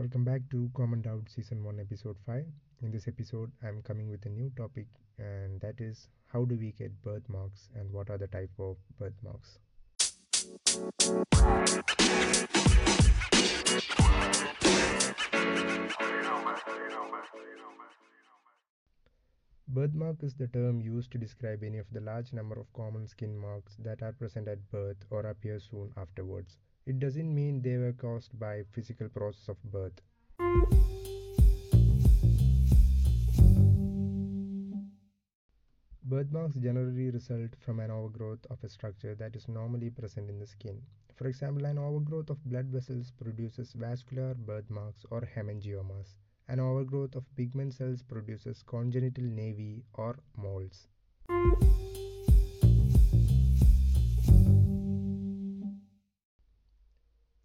Welcome back to Common Doubt Season 1, Episode 5. In this episode, I'm coming with a new topic, and that is how do we get birthmarks and what are the type of birthmarks. Birthmark is the term used to describe any of the large number of common skin marks that are present at birth or appear soon afterwards. It doesn't mean they were caused by physical process of birth. Birthmarks generally result from an overgrowth of a structure that is normally present in the skin. For example, an overgrowth of blood vessels produces vascular birthmarks or hemangiomas. An overgrowth of pigment cells produces congenital nevi or moles.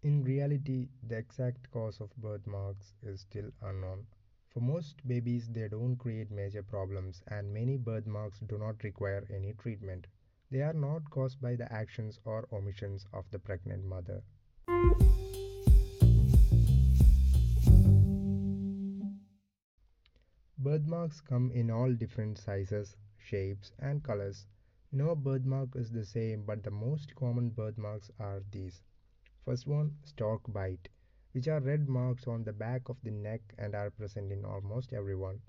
In reality, the exact cause of birthmarks is still unknown. For most babies, they don't create major problems, and many birthmarks do not require any treatment. They are not caused by the actions or omissions of the pregnant mother. Birthmarks come in all different sizes, shapes, and colors. No birthmark is the same, but the most common birthmarks are these. First one, stork bite, which are red marks on the back of the neck and are present in almost everyone.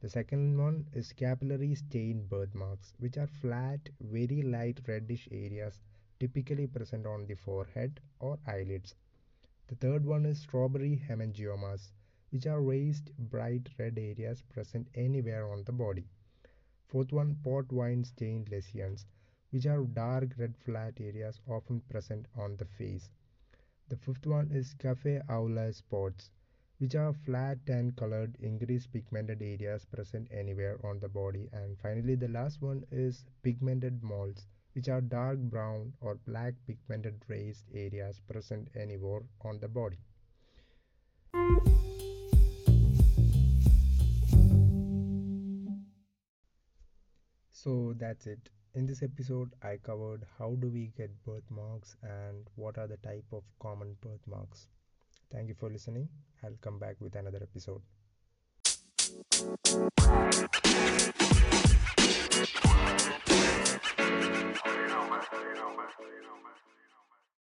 The second one is capillary stain birthmarks, which are flat, very light reddish areas typically present on the forehead or eyelids. The third one is strawberry hemangiomas, which are raised bright red areas present anywhere on the body. Fourth one, port wine stained lesions, which are dark red flat areas often present on the face. The fifth one is cafe au lait spots, which are flat and colored increased pigmented areas present anywhere on the body. And finally, the last one is pigmented moles, which are dark brown or black pigmented raised areas present anywhere on the body. So that's it. In this episode, I covered how do we get birthmarks and what are the type of common birthmarks. Thank you for listening. I'll come back with another episode.